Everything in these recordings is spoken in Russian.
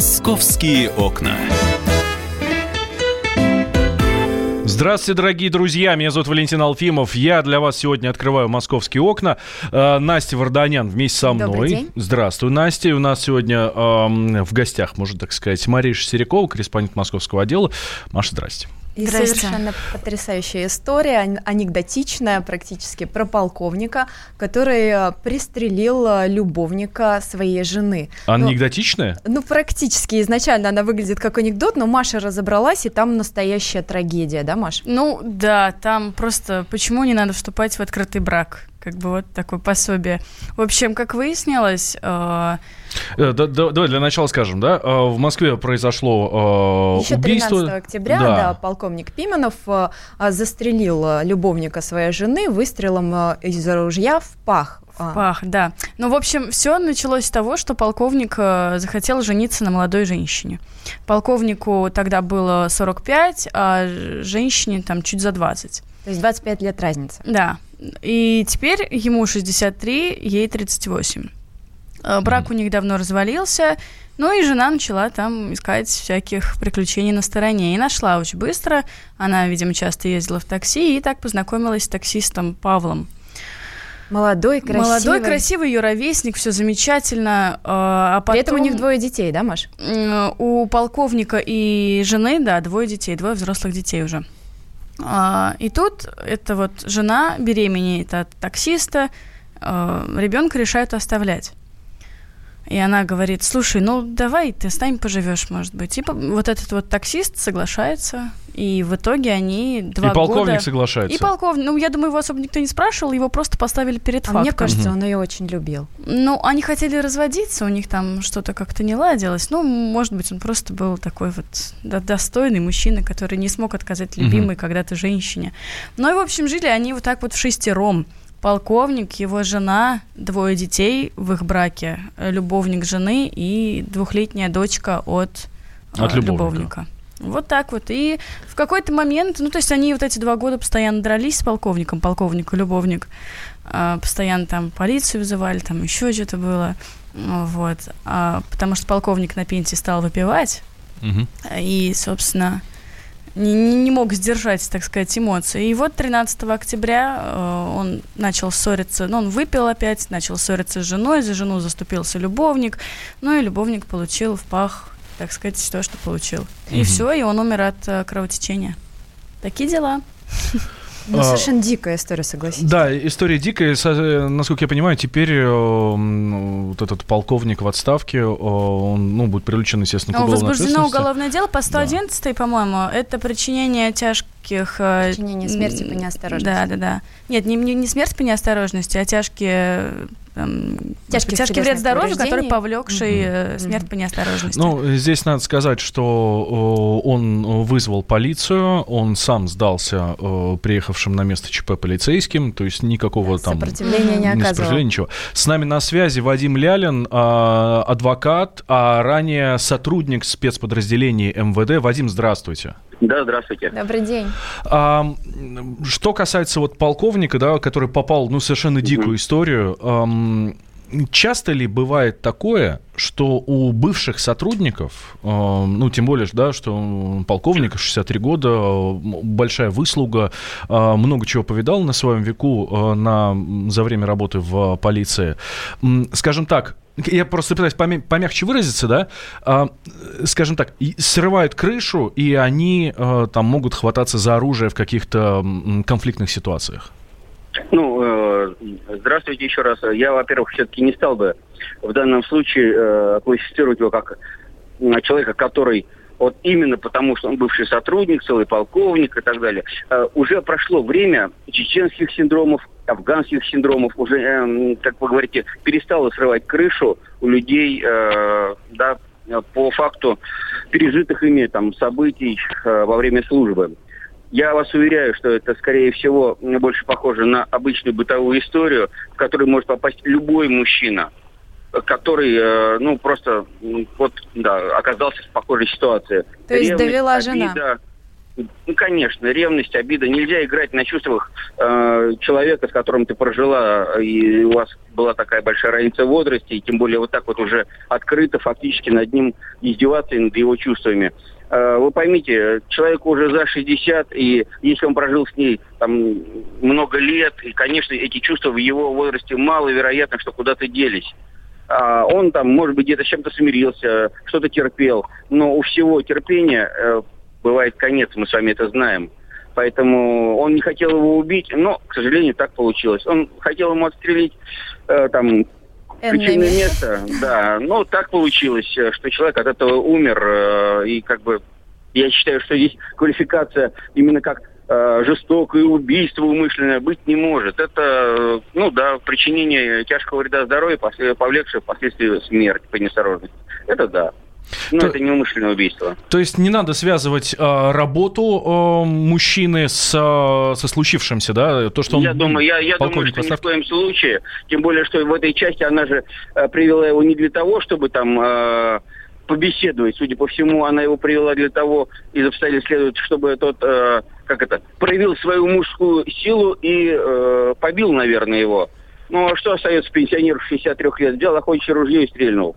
Московские окна. Здравствуйте, дорогие друзья. Меня зовут Валентин Алфимов. Я для вас сегодня открываю московские окна. Э, Настя Варданян вместе со мной. Добрый день. Здравствуй, Настя. У нас сегодня эм, в гостях, можно так сказать, Мария Серикова, корреспондент московского отдела. Маша, здрасте. И Здрасте. совершенно потрясающая история, ан- анекдотичная практически, про полковника, который э, пристрелил э, любовника своей жены. Ну, Анекдотичная? Ну, практически. Изначально она выглядит как анекдот, но Маша разобралась, и там настоящая трагедия, да, Маш? Ну да, там просто почему не надо вступать в открытый брак? Как бы вот такое пособие. В общем, как выяснилось, э, Э, да- да- давай для начала скажем, да, э, в Москве произошло э, Еще 13 убийство. октября, Да. да. полковник Пименов э, а, застрелил любовника своей жены выстрелом из ружья в пах. А, пах, да. Ну, в общем, все началось с того, что полковник э, захотел жениться на молодой женщине. Полковнику тогда было 45, а женщине там чуть за 20. То есть 25 лет разницы. Да. И теперь ему 63, ей 38. Э, Брак у них давно развалился, ну и жена начала там искать всяких приключений на стороне. И нашла очень быстро. Она, видимо, часто ездила в такси и так познакомилась с таксистом Павлом. Молодой, красивый. Молодой, красивый ее ровесник, все замечательно. э, А При этом у потом, них двое детей, да, Маш? м, У полковника и жены, да, двое детей, двое взрослых детей уже. А, И тут эта вот жена беременеет от таксиста, ребенка решают оставлять. И она говорит, слушай, ну давай ты с нами поживешь, может быть. И по- вот этот вот таксист соглашается, и в итоге они два И полковник года... соглашается. И полковник, ну, я думаю, его особо никто не спрашивал, его просто поставили перед А фактом. мне кажется, Мгм. он ее очень любил. Ну, они хотели разводиться, у них там что-то как-то не ладилось. Ну, может быть, он просто был такой вот до- достойный мужчина, который не смог отказать любимой когда-то женщине. Ну и, в общем, жили они вот так вот в шестером. Полковник, его жена, двое детей в их браке, э, любовник жены и двухлетняя дочка от, э, От любовника. Вот так вот. И в какой-то момент, ну, то есть они вот эти два года постоянно дрались с полковником, полковник и любовник. А, постоянно там полицию вызывали, там еще что-то было. Вот. А, потому что полковник на пенсии стал выпивать. Мгм. И, собственно, не, не- не мог сдержать, так сказать, эмоции. И вот 13 октября э, он начал ссориться, ну, он выпил опять, начал ссориться с женой, за жену заступился любовник, ну, и любовник получил в пах, так сказать, то, что получил. И все, и он умер от э, кровотечения. Такие дела. Ну, А, совершенно дикая история, согласитесь. Да, история дикая. Э, Насколько я понимаю, теперь э, м, вот этот полковник в отставке, э, он ну, будет привлечен, естественно, к Ну, уголовной возбуждено уголовное дело по 111, по-моему, это причинение тяжких... э, Причинение смерти по неосторожности. Да, да, да. Нет, не, не, не смерть по неосторожности, а тяжкие... эм, Тяжких тяжкий вред здоровью, который повлекший э, смерть по неосторожности. Ну, здесь надо сказать, что э, он вызвал полицию, он сам сдался э, приехавшим на место ЧП полицейским, то есть никакого там... Сопротивления не не оказывал. сопротивления, ничего. С нами на связи Вадим Лялин, а, адвокат, а ранее сотрудник спецподразделений МВД. Вадим, здравствуйте. Да, здравствуйте. Добрый день. А, что касается вот полковника, да, который попал ну, совершенно дикую историю, ам, часто ли бывает такое, что у бывших сотрудников, ам, ну, тем более, да, что полковник, 63 года, м, большая выслуга, а, много чего повидал на своем веку на, за время работы в полиции. Скажем так, я просто пытаюсь помя- помягче выразиться, да, э, скажем так, срывают крышу, и они э, там могут хвататься за оружие в каких-то конфликтных ситуациях. Ну, э, здравствуйте еще раз. Я, во-первых, все-таки не стал бы в данном случае э, классифицировать его как человека, который вот именно потому, что он бывший сотрудник, целый полковник и так далее. Э, уже прошло время чеченских синдромов, афганских синдромов, уже, эм, как вы говорите, перестало срывать крышу у людей, э, да, по факту пережитых ими там событий э, во время службы. Я вас уверяю, что это, скорее всего, больше похоже на обычную бытовую историю, в которую может попасть любой мужчина, который, э, ну, просто, м, вот, да, оказался в похожей ситуации. То есть Ревность, довела жена. обида, Ну, конечно, ревность, обида. Нельзя играть на чувствах э, человека, с которым ты прожила, и у вас была такая большая разница в возрасте, и тем более вот так вот уже открыто фактически над ним издеваться и над его чувствами. Э, вы поймите, человеку уже за 60, и если он прожил с ней там много лет, и, конечно, эти чувства в его возрасте маловероятно, что куда-то делись. А он там, может быть, где-то с чем-то смирился, что-то терпел. Но у всего терпения э, бывает конец, мы с вами это знаем. Поэтому он не хотел его убить, но, к сожалению, так получилось. Он хотел ему отстрелить э, там причинное место, да. Но так получилось, э, что человек от этого умер. Э, и как бы я считаю, что здесь квалификация именно как э, жестокое убийство умышленное быть не может. Это, ну да, причинение тяжкого вреда здоровью, повлекшее впоследствии смерть по неосторожности. Это да. Ну, То... это не умышленное убийство. То есть не надо связывать э, работу э, мужчины с, э, со случившимся, да? То, что он я думаю, я, я думаю, что ни в коем случае. Тем более, что в этой части она же э, привела его не для того, чтобы там... Э, побеседовать. Судя по всему, она его привела для того, из обстоятельств следует, чтобы тот, э, как это, проявил свою мужскую силу и э, побил, наверное, его. Ну, а что остается пенсионеру 63 лет? Взял охотничье ружье и стрельнул.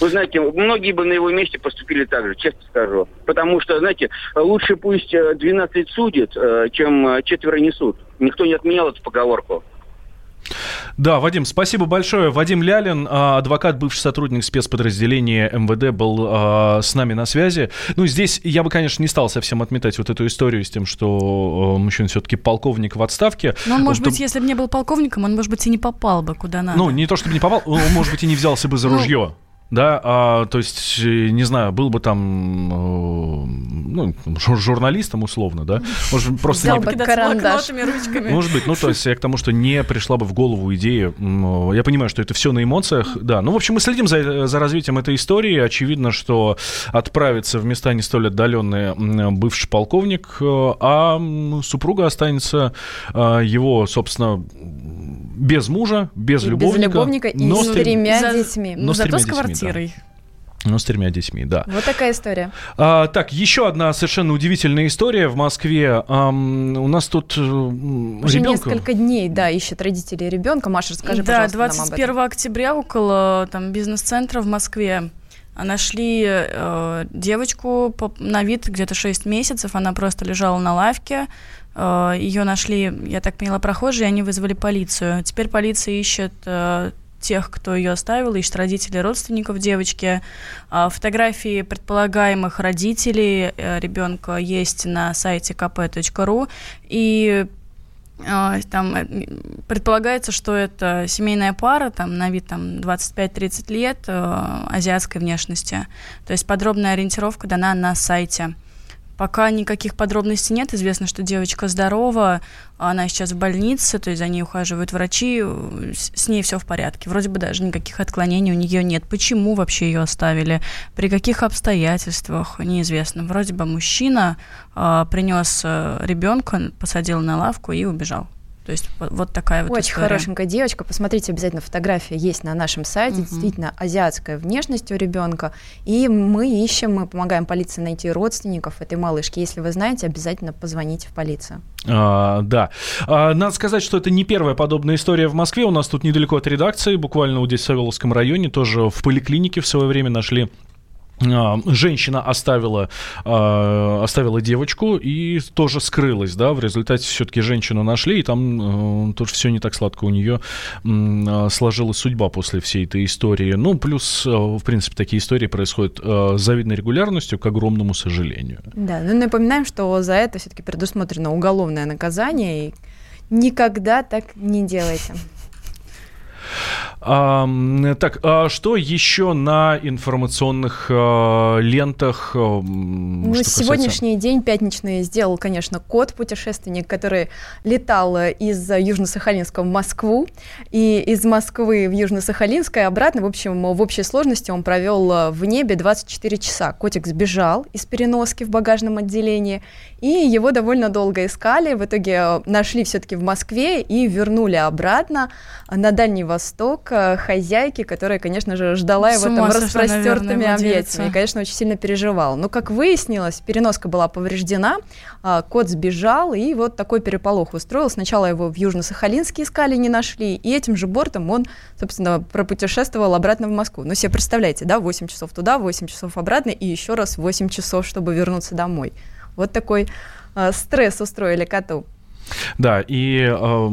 Вы знаете, многие бы на его месте поступили так же, честно скажу. Потому что, знаете, лучше пусть 12 э, судит, э, чем э, четверо несут. Никто не отменял эту поговорку. Да, Вадим, спасибо большое. Вадим Лялин, адвокат, бывший сотрудник спецподразделения МВД, был с нами на связи. Ну, здесь я бы, конечно, не стал совсем отметать вот эту историю с тем, что мужчина все-таки полковник в отставке. Но, может быть, если бы не был полковником, он, может быть, и не попал бы куда надо. Ну, не то, чтобы не попал, он, может быть, и не взялся бы за ну, ружье да, а, то есть, э, не знаю, был бы там, э, ну, журналистом условно, да, может, просто Взял не... бы карандаш. ручками. Может быть, ну, то есть, я к тому, что не пришла бы в голову идея, я понимаю, что это все на эмоциях, да, ну, в общем, мы следим за, за развитием этой истории, очевидно, что отправится в места не столь отдаленные бывший полковник, э, а супруга останется его, собственно, без мужа, без и любовника. Без любовника и но с тремя детьми. Но с тремя с квартирой. Да. Ну, с тремя детьми, да. Вот такая история. А, так, еще одна совершенно удивительная история в Москве. А, у нас тут Уже ребенка... несколько дней, да, ищут родители ребенка. Маша, расскажи, да, пожалуйста, 21 нам об этом. октября около там бизнес-центра в Москве Нашли э, девочку по, на вид где-то 6 месяцев, она просто лежала на лавке, э, ее нашли, я так поняла, прохожие, и они вызвали полицию. Теперь полиция ищет э, тех, кто ее оставил, ищет родителей, родственников девочки. Э, фотографии предполагаемых родителей э, ребенка есть на сайте kp.ru, и а, там э, предполагается, что это семейная пара, там на вид там 25-30 лет, э, азиатской внешности. То есть подробная ориентировка дана на сайте. Пока никаких подробностей нет. Известно, что девочка здорова, она сейчас в больнице, то есть за ней ухаживают врачи, с ней все в порядке. Вроде бы даже никаких отклонений у нее нет. Почему вообще ее оставили? При каких обстоятельствах? Неизвестно. Вроде бы мужчина а, принес э, ребенка, посадил на лавку и убежал. То есть вот такая вот Очень история. хорошенькая девочка. Посмотрите, обязательно фотография есть на нашем сайте. Угу. Действительно, азиатская внешность у ребенка. И мы ищем, мы помогаем полиции найти родственников этой малышки. Если вы знаете, обязательно позвоните в полицию. А, да. А, надо сказать, что это не первая подобная история в Москве. У нас тут недалеко от редакции, буквально вот здесь в Савеловском районе, тоже в поликлинике в свое время нашли женщина оставила, э, оставила девочку и тоже скрылась, да, в результате все-таки женщину нашли, и там э, тоже все не так сладко у нее э, сложилась судьба после всей этой истории. Ну, плюс, э, в принципе, такие истории происходят э, с завидной регулярностью, к огромному сожалению. Да, ну напоминаем, что за это все-таки предусмотрено уголовное наказание, и никогда так не делайте. Так, а что еще на информационных а, лентах? А, ну, сегодняшний касается... день пятничный сделал, конечно, кот, путешественник, который летал из Южно-Сахалинска в Москву, и из Москвы в Южно-Сахалинск и обратно, в общем, в общей сложности он провел в небе 24 часа. Котик сбежал из переноски в багажном отделении, и его довольно долго искали, в итоге нашли все-таки в Москве и вернули обратно на Дальний Восток, к хозяйке, которая, конечно же, ждала его там распростертыми объятиями и, конечно, очень сильно переживала. Но, как выяснилось, переноска была повреждена, а, кот сбежал, и вот такой переполох устроил. Сначала его в Южно-Сахалинске искали, не нашли, и этим же бортом он, собственно, пропутешествовал обратно в Москву. Ну, себе представляете, да, 8 часов туда, 8 часов обратно, и еще раз 8 часов, чтобы вернуться домой. Вот такой э, стресс устроили коту. Да, и э,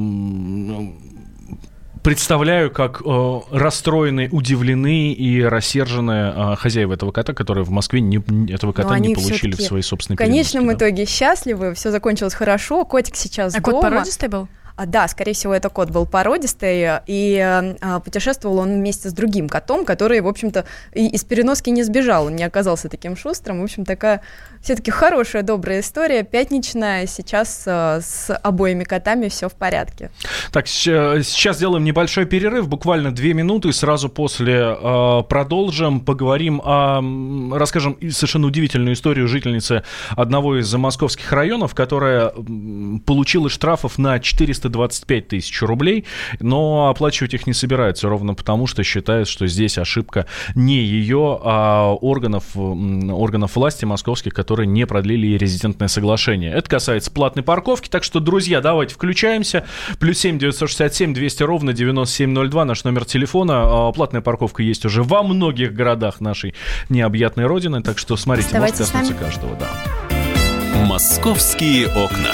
представляю, как э, расстроены, удивлены и рассержены э, хозяева этого кота, которые в Москве не, этого кота не получили в своей собственной В конечном да. итоге счастливы, все закончилось хорошо, котик сейчас а дома. кот породистый был? А, да, скорее всего, это кот был породистый, и а, путешествовал он вместе с другим котом, который, в общем-то, из переноски не сбежал, он не оказался таким шустрым. В общем, такая все-таки хорошая, добрая история, пятничная. Сейчас а, с обоими котами все в порядке. Так, сейчас сделаем небольшой перерыв, буквально две минуты, и сразу после э, продолжим, поговорим о, расскажем совершенно удивительную историю жительницы одного из московских районов, которая получила штрафов на 400 325 тысяч рублей, но оплачивать их не собираются, ровно потому, что считают, что здесь ошибка не ее, а органов, органов власти московских, которые не продлили резидентное соглашение. Это касается платной парковки, так что, друзья, давайте включаемся. Плюс 7 967 200 ровно 9702 наш номер телефона. А, платная парковка есть уже во многих городах нашей необъятной родины, так что смотрите, Оставайтесь может коснуться каждого. Да. Московские окна.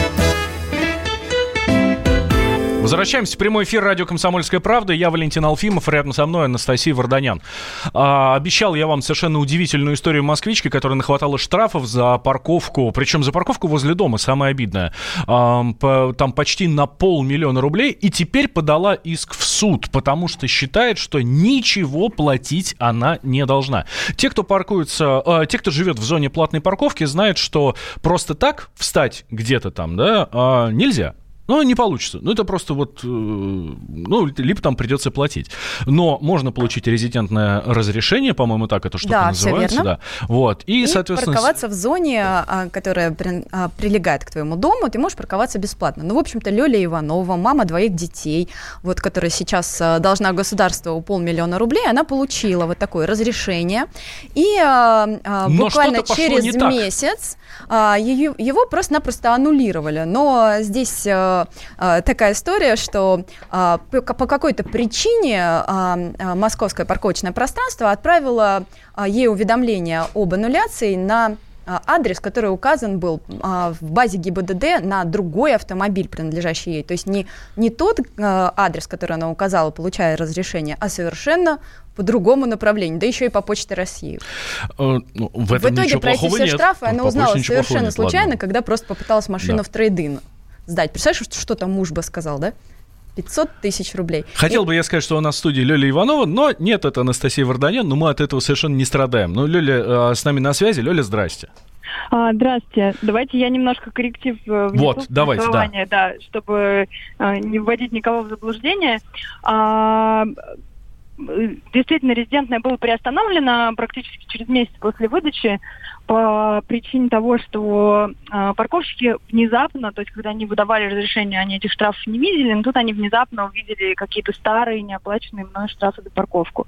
Возвращаемся в прямой эфир радио «Комсомольская правда». Я Валентин Алфимов, рядом со мной Анастасия Варданян. А, обещал я вам совершенно удивительную историю москвички, которая нахватала штрафов за парковку, причем за парковку возле дома, самое обидное. А, по, там почти на полмиллиона рублей, и теперь подала иск в суд, потому что считает, что ничего платить она не должна. Те, кто паркуется, а, те, кто живет в зоне платной парковки, знают, что просто так встать где-то там, да, а, нельзя. Ну, не получится. Ну, это просто вот, э, ну, либо там придется платить. Но можно получить резидентное разрешение, по-моему, так это что-то да, называется. Все верно. Да, вот. И, и соответственно... парковаться в зоне, а, которая а, прилегает к твоему дому, ты можешь парковаться бесплатно. Ну, в общем-то, Лёля Иванова, мама двоих детей, вот, которая сейчас а, должна государству полмиллиона рублей, она получила вот такое разрешение. И буквально через месяц его просто-напросто аннулировали. Но здесь э, такая история, что э, по, по какой-то причине э, московское парковочное пространство отправило э, ей уведомление об аннуляции на адрес, который указан был а, в базе ГИБДД на другой автомобиль, принадлежащий ей. То есть не, не тот а, адрес, который она указала, получая разрешение, а совершенно по другому направлению, да еще и по почте России. Ну, в, этом в итоге про эти все штрафы она узнала совершенно случайно, ладно. когда просто попыталась машину да. в трейдин сдать. Представляешь, что, что там муж бы сказал, да? 500 тысяч рублей. Хотел и... бы я сказать, что у нас в студии Лёля Иванова, но нет, это Анастасия Варданян, но мы от этого совершенно не страдаем. Ну, Лёля э, с нами на связи. Лёля, здрасте. А, здравствуйте. Давайте я немножко корректив э, внесу вот, давайте, да. да, чтобы э, не вводить никого в заблуждение. А, действительно, резидентное было приостановлено практически через месяц после выдачи по причине того, что э, парковщики внезапно, то есть когда они выдавали разрешение, они этих штрафов не видели, но тут они внезапно увидели какие-то старые неоплаченные мной штрафы за парковку.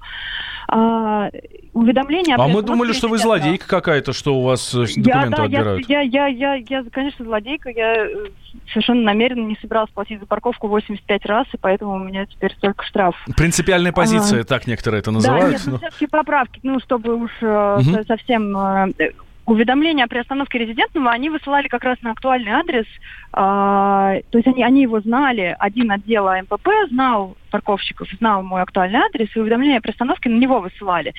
А, уведомление... А мы думали, что вы злодейка какая-то, что у вас э, документы я, да, отбирают. Я, я, я, я, я, конечно, злодейка. Я э, совершенно намеренно не собиралась платить за парковку 85 раз, и поэтому у меня теперь столько штраф. Принципиальная позиция, а, так некоторые это называют. Да, нет, но... все-таки поправки, ну, чтобы уж угу. совсем уведомления о приостановке резидентного они высылали как раз на актуальный адрес. А, то есть они, они его знали, один отдел МПП знал парковщиков, знал мой актуальный адрес, и уведомления о приостановке на него высылали.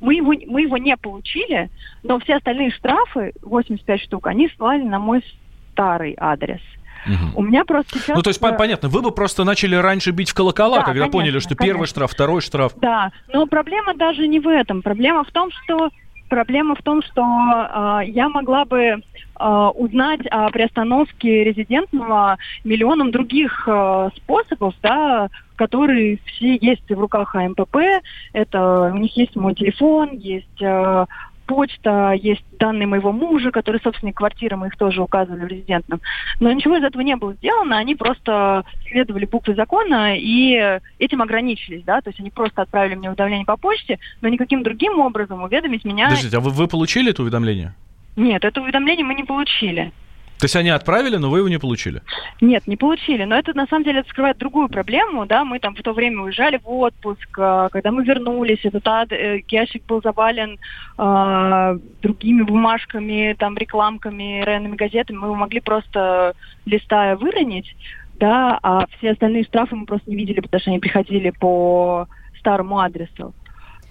Мы его, мы его не получили, но все остальные штрафы, 85 штук, они слали на мой старый адрес. Угу. У меня просто сейчас... Ну, то есть, понятно, вы бы просто начали раньше бить в колокола, да, когда конечно, поняли, что конечно. первый штраф, второй штраф. Да, но проблема даже не в этом. Проблема в том, что проблема в том, что э, я могла бы э, узнать о приостановке резидентного миллионом других э, способов, да, которые все есть в руках АМПП. Это у них есть мой телефон, есть э, почта, есть данные моего мужа, который собственник квартиры, мы их тоже указывали в резидентном. Но ничего из этого не было сделано, они просто следовали букве закона и этим ограничились, да, то есть они просто отправили мне уведомление по почте, но никаким другим образом уведомить меня... Подождите, а вы, вы получили это уведомление? Нет, это уведомление мы не получили. То есть они отправили, но вы его не получили? Нет, не получили. Но это на самом деле скрывает другую проблему. Да, мы там в то время уезжали в отпуск, а, когда мы вернулись, этот ад, э, ящик был завален э, другими бумажками, там рекламками, районными газетами. Мы его могли просто листая выронить, да, а все остальные штрафы мы просто не видели, потому что они приходили по старому адресу.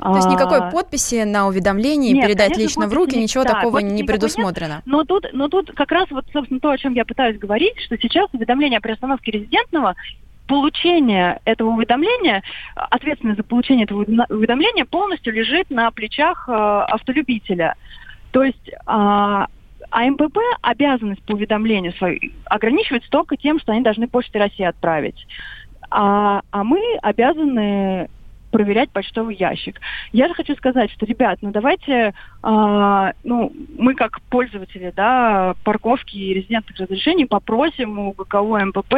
То есть никакой а, подписи на уведомлении нет, передать конечно, лично в руки, ничего да, такого не предусмотрено. Нет, но тут, но тут как раз вот, собственно, то, о чем я пытаюсь говорить, что сейчас уведомление о приостановке резидентного получение этого уведомления, ответственность за получение этого уведомления полностью лежит на плечах э, автолюбителя. То есть а, АМПП обязанность по уведомлению свою ограничивается только тем, что они должны Почтой России отправить. А, а мы обязаны проверять почтовый ящик. Я же хочу сказать, что, ребят, ну давайте, э, ну, мы как пользователи, да, парковки и резидентных разрешений попросим у ГКО МПП,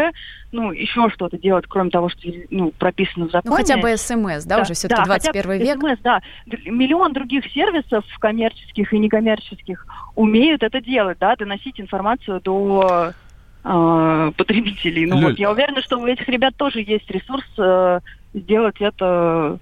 ну, еще что-то делать, кроме того, что, ну, прописано в законе. Ну, хотя бы СМС, да, да уже все-таки да, 21 век. СМС, да. Миллион других сервисов коммерческих и некоммерческих умеют это делать, да, доносить информацию до э, потребителей. Ну, Люль. вот, я уверена, что у этих ребят тоже есть ресурс э, сделать это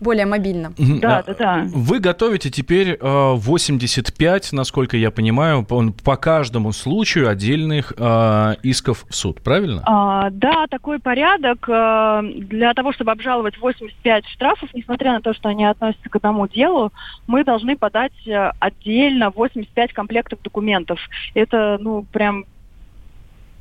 более мобильно. Да, да, да. Вы готовите теперь 85, э, насколько я понимаю, по, каждому случаю отдельных э, исков в суд, правильно? А, да, такой порядок. Э, для того, чтобы обжаловать 85 штрафов, несмотря на то, что они относятся к одному делу, мы должны подать отдельно 85 комплектов документов. Это, ну, прям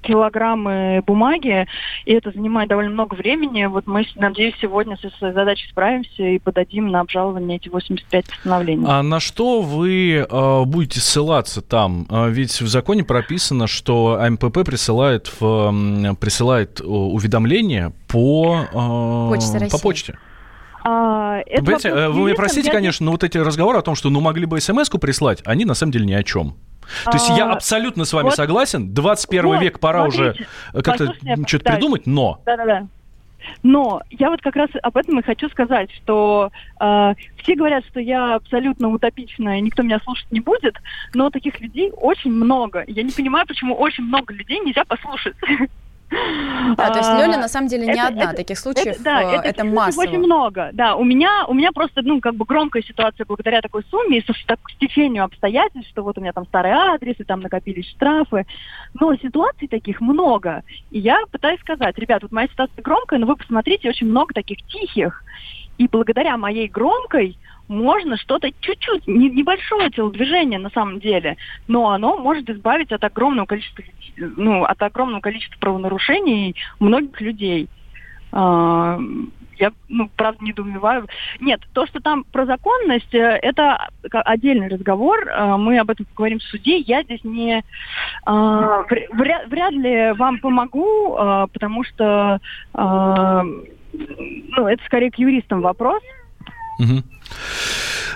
килограммы бумаги, и это занимает довольно много времени. Вот мы, надеюсь, сегодня со своей задачей справимся и подадим на обжалование эти 85 постановлений. А на что вы э, будете ссылаться там? А, ведь в законе прописано, что АМПП присылает, в, присылает уведомления по, э, почте по почте. А, это э, вы меня простите, конечно, но вот эти разговоры о том, что ну могли бы смс-ку прислать, они на самом деле ни о чем. То есть я а, абсолютно с вами вот, согласен. 21 вот, век пора смотрите, уже как-то что-то придумать, но... Да-да-да. Но я вот как раз об этом и хочу сказать, что э, все говорят, что я абсолютно утопичная, никто меня слушать не будет, но таких людей очень много. Я не понимаю, почему очень много людей нельзя послушать. Да, то есть Лёля на самом деле не это, одна, это, таких случаев это, да, э, это, это массово. очень много, да. У меня, у меня просто, ну, как бы громкая ситуация благодаря такой сумме и так, стечению обстоятельств, что вот у меня там старый адрес, и там накопились штрафы. Но ситуаций таких много. И я пытаюсь сказать, ребят, вот моя ситуация громкая, но вы посмотрите, очень много таких тихих. И благодаря моей громкой можно что-то чуть-чуть, небольшое телодвижение на самом деле, но оно может избавить от огромного количества, ну, от огромного количества правонарушений многих людей. А, я, ну, правда, недоумеваю. Нет, то, что там про законность, э, это отдельный разговор. Э, мы об этом поговорим в суде. Я здесь не... Э, вряд, вряд ли вам помогу, потому что ну, это скорее к юристам вопрос. Угу.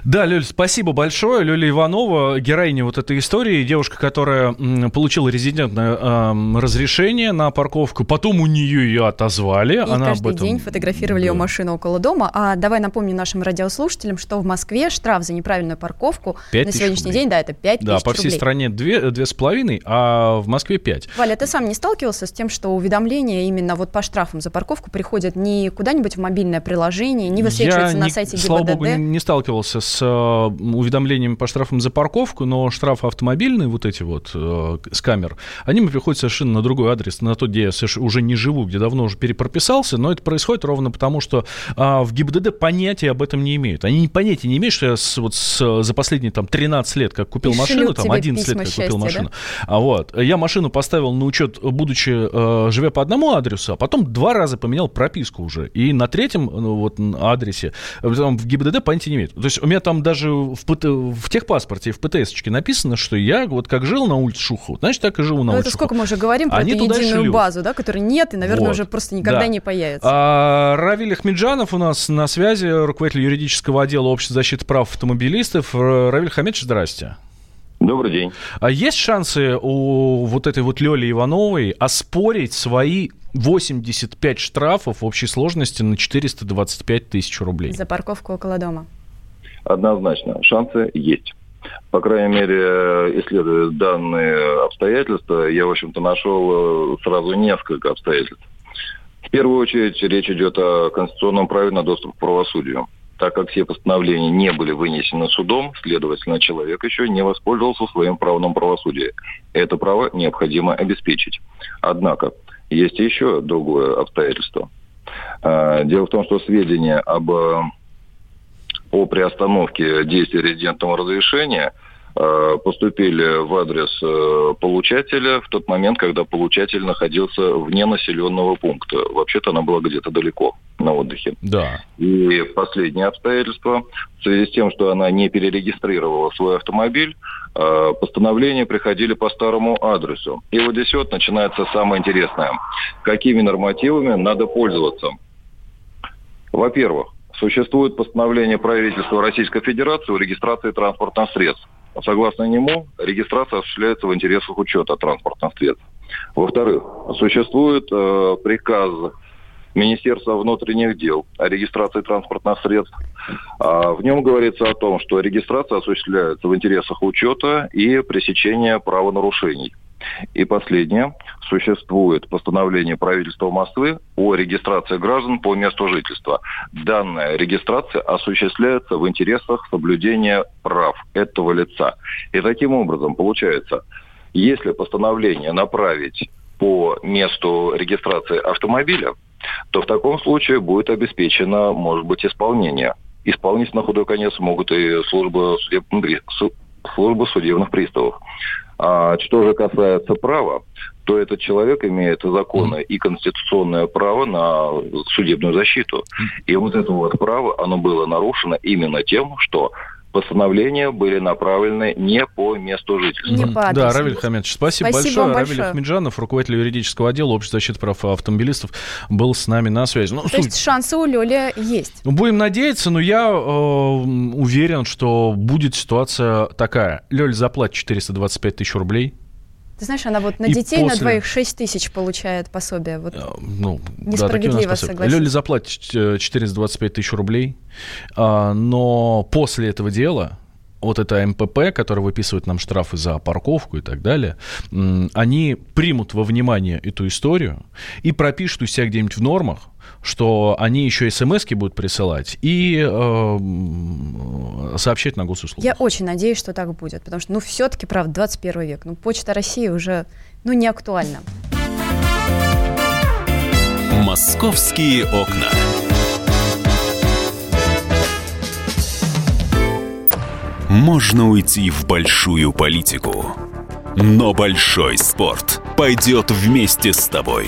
Да, Люль, спасибо большое. Люля Иванова, героиня вот этой истории, девушка, которая получила резидентное э, разрешение на парковку, потом у нее ее отозвали. И Она каждый об этом... день фотографировали да. ее машину около дома. А давай напомню нашим радиослушателям, что в Москве штраф за неправильную парковку на сегодняшний рублей. день, да, это 5 Да, по всей рублей. стране 2, 2,5, а в Москве 5. Валя, ты сам не сталкивался с тем, что уведомления именно вот по штрафам за парковку приходят не куда-нибудь в мобильное приложение, не высвечиваются Я на не, сайте ГИБДД? Слава богу, не сталкивался с с уведомлениями по штрафам за парковку, но штрафы автомобильные, вот эти вот с камер, они мне приходят совершенно на другой адрес, на тот, где я уже не живу, где давно уже перепрописался, но это происходит ровно потому, что в ГИБДД понятия об этом не имеют. Они понятия не имеют, что я с, вот с, за последние там 13 лет, как купил и машину, там 11 лет, как счастья, купил машину, да? а вот, я машину поставил на учет, будучи, э, живя по одному адресу, а потом два раза поменял прописку уже. И на третьем ну, вот, адресе там, в ГИБДД понятия не имеет. То есть у меня там даже в, ПТ, в техпаспорте, в ПТС-очке написано, что я вот как жил на улице Шухова, значит, так и живу на Но улице это сколько мы уже говорим про Они эту единую шлют. базу, да, которой нет и, наверное, вот. уже просто никогда да. не появится. А, Равиль Ахмеджанов у нас на связи, руководитель юридического отдела Общества защиты прав автомобилистов. Равиль Хамедович, здрасте. Добрый день. А есть шансы у вот этой вот Лёли Ивановой оспорить свои 85 штрафов в общей сложности на 425 тысяч рублей? За парковку около дома. Однозначно, шансы есть. По крайней мере, исследуя данные обстоятельства, я, в общем-то, нашел э, сразу несколько обстоятельств. В первую очередь речь идет о конституционном праве на доступ к правосудию так как все постановления не были вынесены судом, следовательно, человек еще не воспользовался своим правом на правосудие. Это право необходимо обеспечить. Однако, есть еще другое обстоятельство. А, дело в том, что сведения об о приостановке действия резидентного разрешения – Э, поступили в адрес э, получателя в тот момент, когда получатель находился вне населенного пункта. Вообще-то она была где-то далеко на отдыхе. Да. И последнее обстоятельство, в связи с тем, что она не перерегистрировала свой автомобиль, э, постановления приходили по старому адресу. И вот здесь вот начинается самое интересное. Какими нормативами надо пользоваться? Во-первых, существует постановление правительства Российской Федерации о регистрации транспортных средств. Согласно нему, регистрация осуществляется в интересах учета транспортных средств. Во-вторых, существует э, приказ Министерства внутренних дел о регистрации транспортных средств. А в нем говорится о том, что регистрация осуществляется в интересах учета и пресечения правонарушений. И последнее. Существует постановление правительства Москвы о регистрации граждан по месту жительства. Данная регистрация осуществляется в интересах соблюдения прав этого лица. И таким образом, получается, если постановление направить по месту регистрации автомобиля, то в таком случае будет обеспечено, может быть, исполнение. Исполнить на худой конец могут и службы службы судебных приставов. А что же касается права, то этот человек имеет законное и конституционное право на судебную защиту. И вот это вот право, оно было нарушено именно тем, что постановления были направлены не по месту жительства. Не по да, Равиль Хамедович, спасибо, спасибо большое. большое. Равиль Ахмеджанов, руководитель юридического отдела Общества защиты прав автомобилистов, был с нами на связи. Ну, То суть... есть шансы у Лёли есть? Ну, будем надеяться, но я э, уверен, что будет ситуация такая. Лёль заплатит 425 тысяч рублей, ты знаешь, она вот на и детей после... на двоих 6 тысяч получает пособие. Вот а, ну, несправедливо, да, согласен. Лёля заплатит 425 тысяч рублей, а, но после этого дела вот это МПП, который выписывает нам штрафы за парковку и так далее, они примут во внимание эту историю и пропишут у себя где-нибудь в нормах, что они еще смс будут присылать и э, сообщать на госуслугах. Я очень надеюсь, что так будет, потому что, ну, все-таки, правда, 21 век. Ну, Почта России уже, ну, не актуальна. Московские окна. Можно уйти в большую политику, но большой спорт пойдет вместе с тобой.